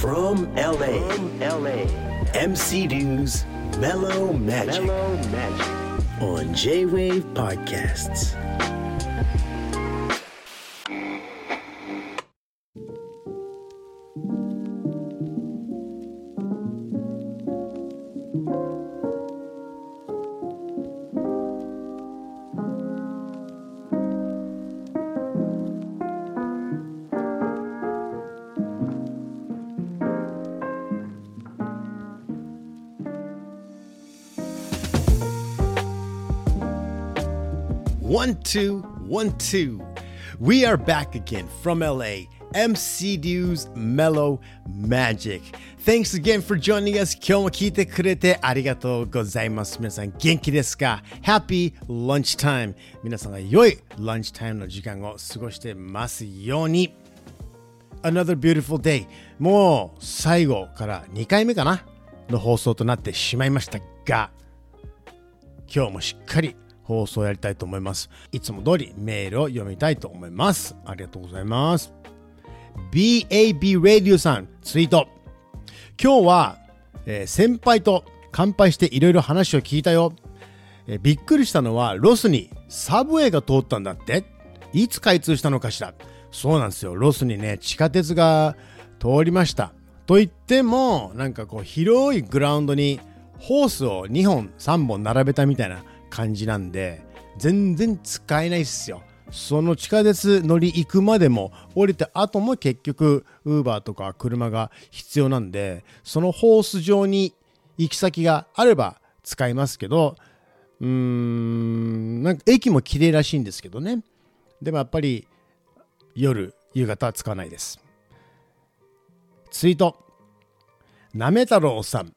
From LA, LA, MC Dew's Mellow Magic, Mellow Magic. on J Wave Podcasts. One, two, one, two. We are back again from LA. MC Dew's Mellow Magic. Thanks again for joining us. 今日も聞いてくれてありがとうございます。皆さん元気ですか ?Happy Lunchtime! 皆さんが良いランチタイムの時間を過ごしてますように。Another beautiful day. もう最後から2回目かなの放送となってしまいましたが、今日もしっかり放送やりたいと思います。いつも通りメールを読みたいと思います。ありがとうございます。BAB Radio さん、ツイート。今日は、えー、先輩と乾杯していろいろ話を聞いたよ、えー、びっくりしたのはロスにサブウェイが通ったんだっていつ開通したのかしらそうなんですよ。ロスにね、地下鉄が通りました。と言っても、なんかこう広いグラウンドにホースを2本3本並べたみたいな感じなんで全然使えないっすよ。その地下鉄乗り行くまでも降りた後も結局ウーバーとか車が必要なんでそのホース上に行き先があれば使いますけどうーんなんか駅も綺麗らしいんですけどね。でもやっぱり夜夕方は使わないです。ツイート。なめ太郎さん。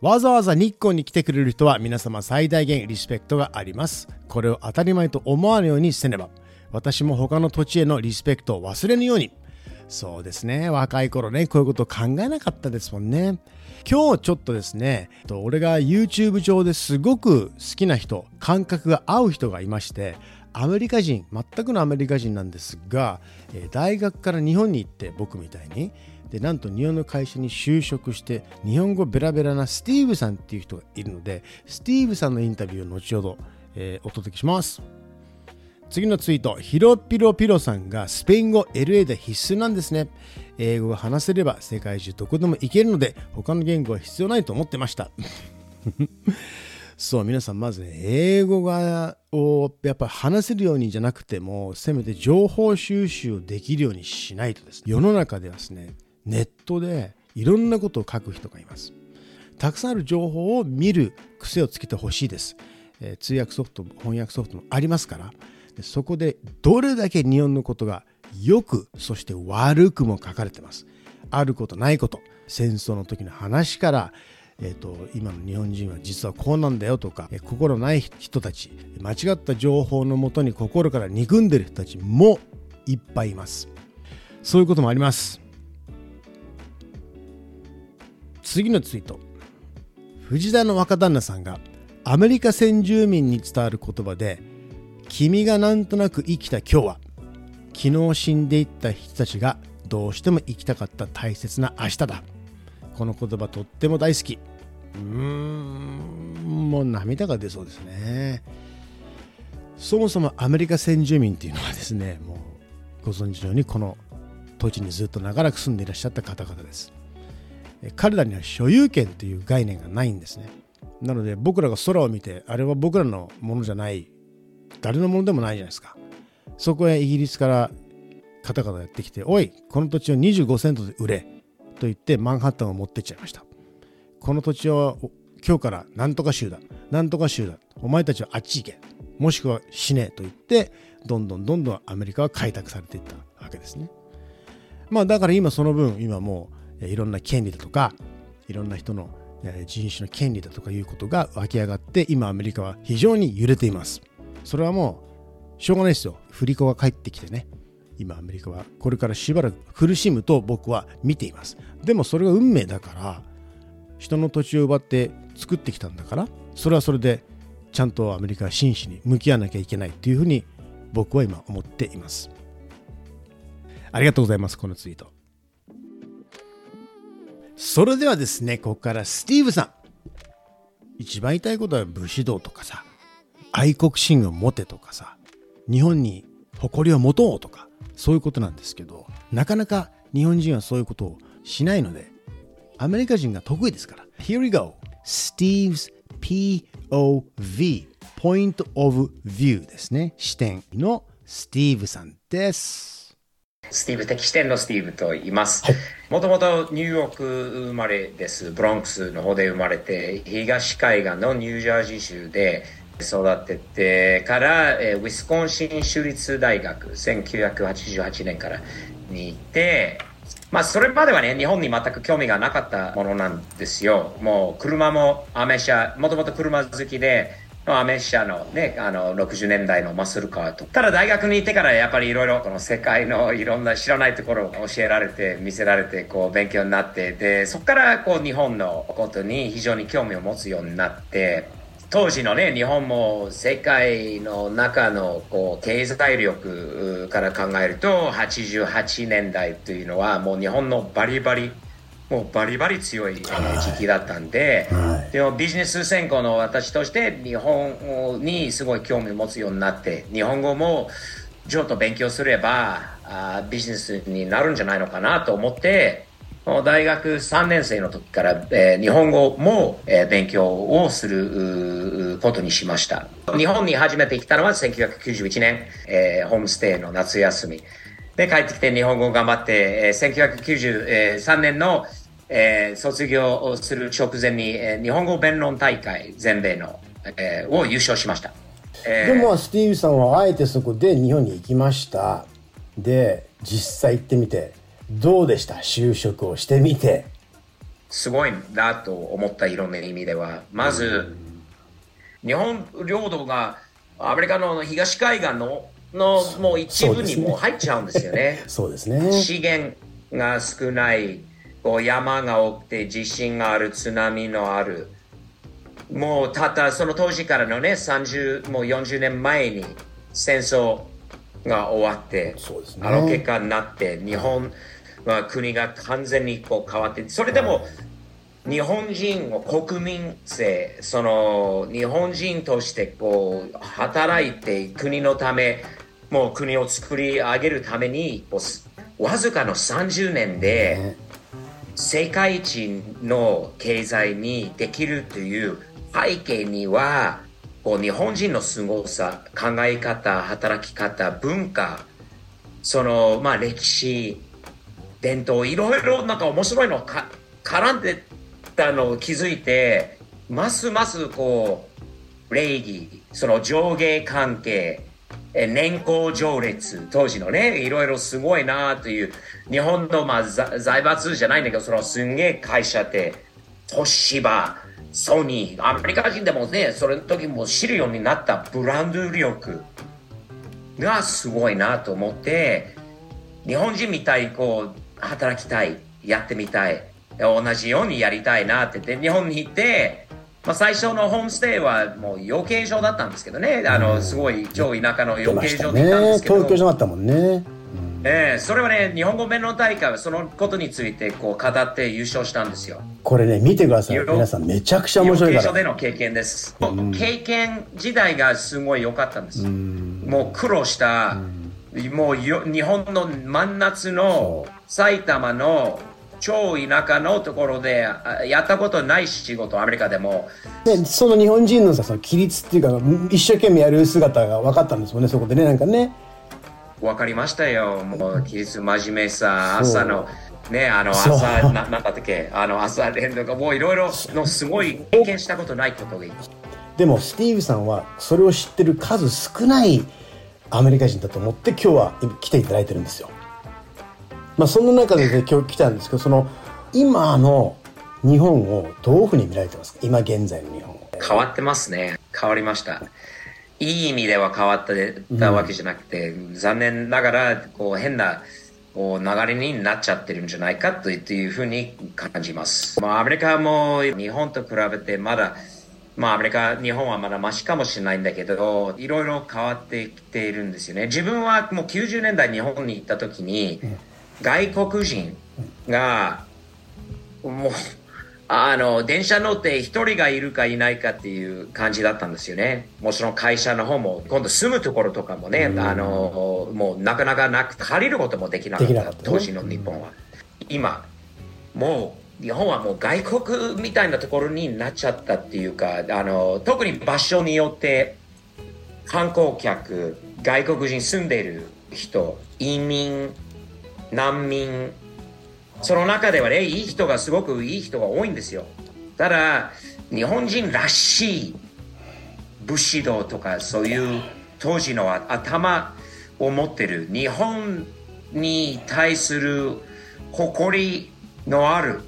わざわざ日光に来てくれる人は皆様最大限リスペクトがあります。これを当たり前と思わぬようにせねば、私も他の土地へのリスペクトを忘れぬように。そうですね、若い頃ね、こういうことを考えなかったですもんね。今日ちょっとですね、俺が YouTube 上ですごく好きな人、感覚が合う人がいまして、アメリカ人、全くのアメリカ人なんですが、大学から日本に行って僕みたいに、でなんと日本の会社に就職して日本語ベラベラなスティーブさんっていう人がいるのでスティーブさんのインタビューを後ほど、えー、お届けします。次のツイートヒロピロピロさんがスペイン語 LA で必須なんですね。英語が話せれば世界中どこでも行けるので他の言語は必要ないと思ってました。そう皆さんまずね英語がをやっぱ話せるようにじゃなくてもせめて情報収集できるようにしないとですね世の中ではですねネットでいろんなことを書く人がいます。たくさんある情報を見る癖をつけてほしいです。えー、通訳ソフト、翻訳ソフトもありますからで、そこでどれだけ日本のことがよく、そして悪くも書かれてます。あることないこと、戦争の時の話から、えーと、今の日本人は実はこうなんだよとか、えー、心ない人たち間違った情報のもとに心から憎んでる人たちもいっぱいいます。そういうこともあります。次のツイート。藤田の若旦那さんがアメリカ先住民に伝わる言葉で君がなんとなく生きた今日は昨日死んでいった人たちがどうしても生きたかった大切な明日だ。この言葉とっても大好き。うーんもう涙が出そうですね。そもそもアメリカ先住民っていうのはですねもうご存知のようにこの土地にずっと長らく住んでいらっしゃった方々です。彼らには所有権という概念がないんですね。なので僕らが空を見てあれは僕らのものじゃない。誰のものでもないじゃないですか。そこへイギリスから方々やってきておいこの土地を25セントで売れ。と言ってマンハッタンを持ってっちゃいました。この土地を今日から何とか州だ。何とか州だ。お前たちはあっち行け。もしくは死ねと言ってどんどんどんどんアメリカは開拓されていったわけですね。まあだから今その分今もういろんな権利だとかいろんな人の人種の権利だとかいうことが湧き上がって今アメリカは非常に揺れています。それはもうしょうがないですよ。振り子が帰ってきてね。今アメリカはこれからしばらく苦しむと僕は見ていますでもそれが運命だから人の土地を奪って作ってきたんだからそれはそれでちゃんとアメリカは真摯に向き合わなきゃいけないというふうに僕は今思っていますありがとうございます、このツイート。それではですね、ここからスティーブさん。一番言いたいことは武士道とかさ、愛国心を持てとかさ、日本に誇りを持とうとか、そういうことなんですけど、なかなか日本人はそういうことをしないので、アメリカ人が得意ですから。Here we go. Steve's POV Point of View ですね。視点のスティーブさんです。スティーブ的視点のスティーブと言います。もともとニューヨーク生まれです。ブロンクスの方で生まれて、東海岸のニュージャージー州で育ててから、えウィスコンシン州立大学、1988年からに行って、まあ、それまではね、日本に全く興味がなかったものなんですよ。もう、車もアメ車、もともと車好きで、アメ車のね、あの、60年代のマッスルカーと。ただ大学に行ってからやっぱりいろいろこの世界のいろんな知らないところを教えられて、見せられて、こう勉強になって、で、そこからこう日本のことに非常に興味を持つようになって、当時のね、日本も世界の中のこう経済力から考えると、88年代というのはもう日本のバリバリ、もうバリバリ強い時期だったんで、はい、でもビジネス専攻の私として日本にすごい興味を持つようになって、日本語もちょっと勉強すればあビジネスになるんじゃないのかなと思って、大学3年生の時から、えー、日本語も、えー、勉強をすることにしました。日本に初めて来たのは1991年、えー、ホームステイの夏休み。で、帰ってきて日本語を頑張って、えー、1993年の、えー、卒業をする直前に、えー、日本語弁論大会全米の、えー、を優勝しました。えー、でもスティーブさんはあえてそこで日本に行きました。で、実際行ってみて、どうでした？就職をしてみて。すごいなと思ったいろんな意味では。まず、日本領土がアメリカの東海岸ののもう一部にも入っちゃうんですよね。そうですね。資源が少ない、こう山が多くて地震がある、津波のある。もうたったその当時からのね、30、もう40年前に戦争が終わって、ね、あの結果になって、日本、まあ、国が完全にこう変わって、それでも、日本人を国民性、その日本人としてこう働いて国のため、もう国を作り上げるために、わずかの30年で世界一の経済にできるという背景には、こう日本人の凄さ、考え方、働き方、文化、その、まあ歴史、伝統、いろいろなんか面白いのか絡んでたのを気づいて、ますますこう、礼儀、その上下関係、年功序列、当時のね、いろいろすごいなという、日本の、まあ、財閥じゃないんだけど、そのすんげえ会社って、東芝、ソニー、アメリカ人でもね、それの時も知るようになったブランド力がすごいなと思って、日本人みたいにこう、働きたい、やってみたい、同じようにやりたいなって言って、日本に行って、まあ、最初のホームステイはもう養鶏場だったんですけどね、あの、すごい超田舎の養鶏場でいたんですけど。ね、東京じゃなかったもんね。ええー、それはね、日本語弁論大会はそのことについてこう語って優勝したんですよ。これね、見てください。皆さんめちゃくちゃ面白いから。での経験です。経験時代がすごい良かったんです。もう苦労した、もう日本の真夏の埼玉の超田舎のところでやったことない仕事アメリカでも。でその日本人のさその規律っていうか一生懸命やる姿が分かったんですもんねそこでねなんかね。分かりましたよ。もう規律真面目さ朝のねあの朝ななんだっけ？あの朝練とかもういろいろのすごい経験したことないことがいい。でもスティーブさんはそれを知ってる数少ないアメリカ人だと思って今日は来ていただいてるんですよ。まあ、その中で、ね、今日来たんですけどその今の日本をどういうふうに見られてますか？今現在の日本変わってますね。変わりました。いい意味では変わったわけじゃなくて、うん、残念ながらこう変なこう流れになっちゃってるんじゃないかというふうに感じます。まあ、アメリカも日本と比べてまだまあアメリカ、日本はまだマシかもしれないんだけど、いろいろ変わってきているんですよね。自分はもう90年代日本に行った時に、外国人が、もう、あの、電車乗って一人がいるかいないかっていう感じだったんですよね。もちろん会社の方も、今度住むところとかもね、あの、もうなかなかなく、借りることもできなかった、当時の日本は。今、もう、日本はもう外国みたいなところになっちゃったっていうか、あの、特に場所によって、観光客、外国人住んでる人、移民、難民、その中ではね、いい人がすごくいい人が多いんですよ。ただ、日本人らしい武士道とかそういう当時の頭を持ってる日本に対する誇りのある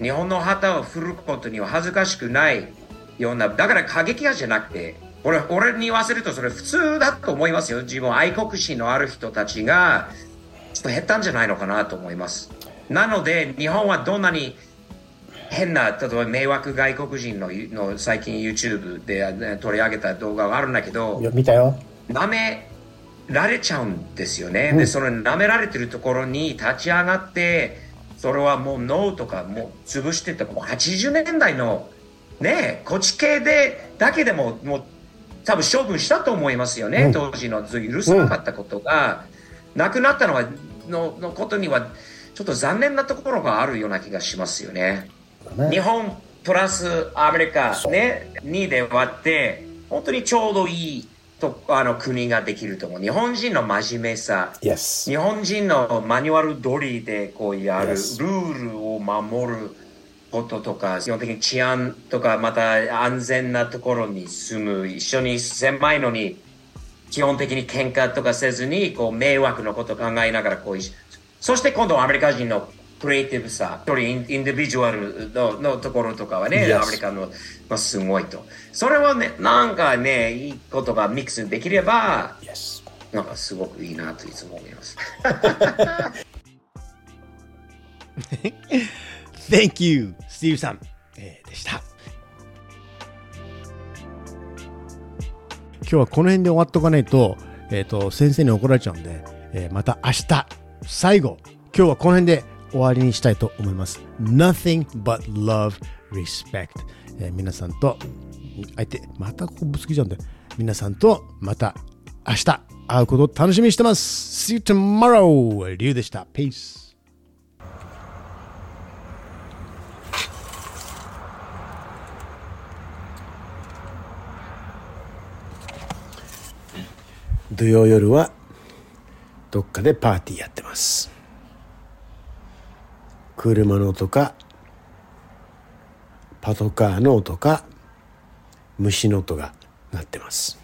日本の旗を振ることには恥ずかしくないようなだから過激派じゃなくて俺俺に言わせるとそれ普通だと思いますよ。自分愛国心のある人たちがちょっと減ったんじゃないのかなと思います。なので日本はどんなに変な例えば迷惑外国人のの最近 YouTube でね取り上げた動画があるんだけど見たよ。舐められちゃうんですよね、でその舐められてるところに立ち上がってそれはもう脳とかもう潰してたもう80年代のねこっち系でだけでももう多分処分したと思いますよね、うん。当時の許さなかったことが、なくなったのはののことにはちょっと残念なところがあるような気がしますよね。ね。日本プラスアメリカ、ね、2で割って本当にちょうどいいとあの国ができると思う。日本人の真面目さ。Yes 日本人のマニュアル通りでこうやる、Yes ルールを守ることとか基本的に治安とかまた安全なところに住む。一緒に狭いのに基本的に喧嘩とかせずにこう迷惑のことを考えながらこうそして今度はアメリカ人のクリエイティブさ、一人インディビジュアルののところとかはね、Yes アメリカの、まあ、すごいと。それはね、なんかね、いいことがミックスできれば、Yes なんかすごくいいなといつも思います。Thank you, Steve さん、えーでした。今日はこの辺で終わっとかないと、えっ、と、先生に怒られちゃうんで、えーまた明日、最後、今日はこの辺で終わりにしたいと思います。Nothing but love, respect、えー皆さんと、相手、またここぶつけちゃうんで、皆さんとまた明日会うことを楽しみにしてます。See you tomorrow! リュウでした。Peace! 土曜夜はどっかでパーティーやってます車の音かパトカーの音か虫の音が鳴ってます。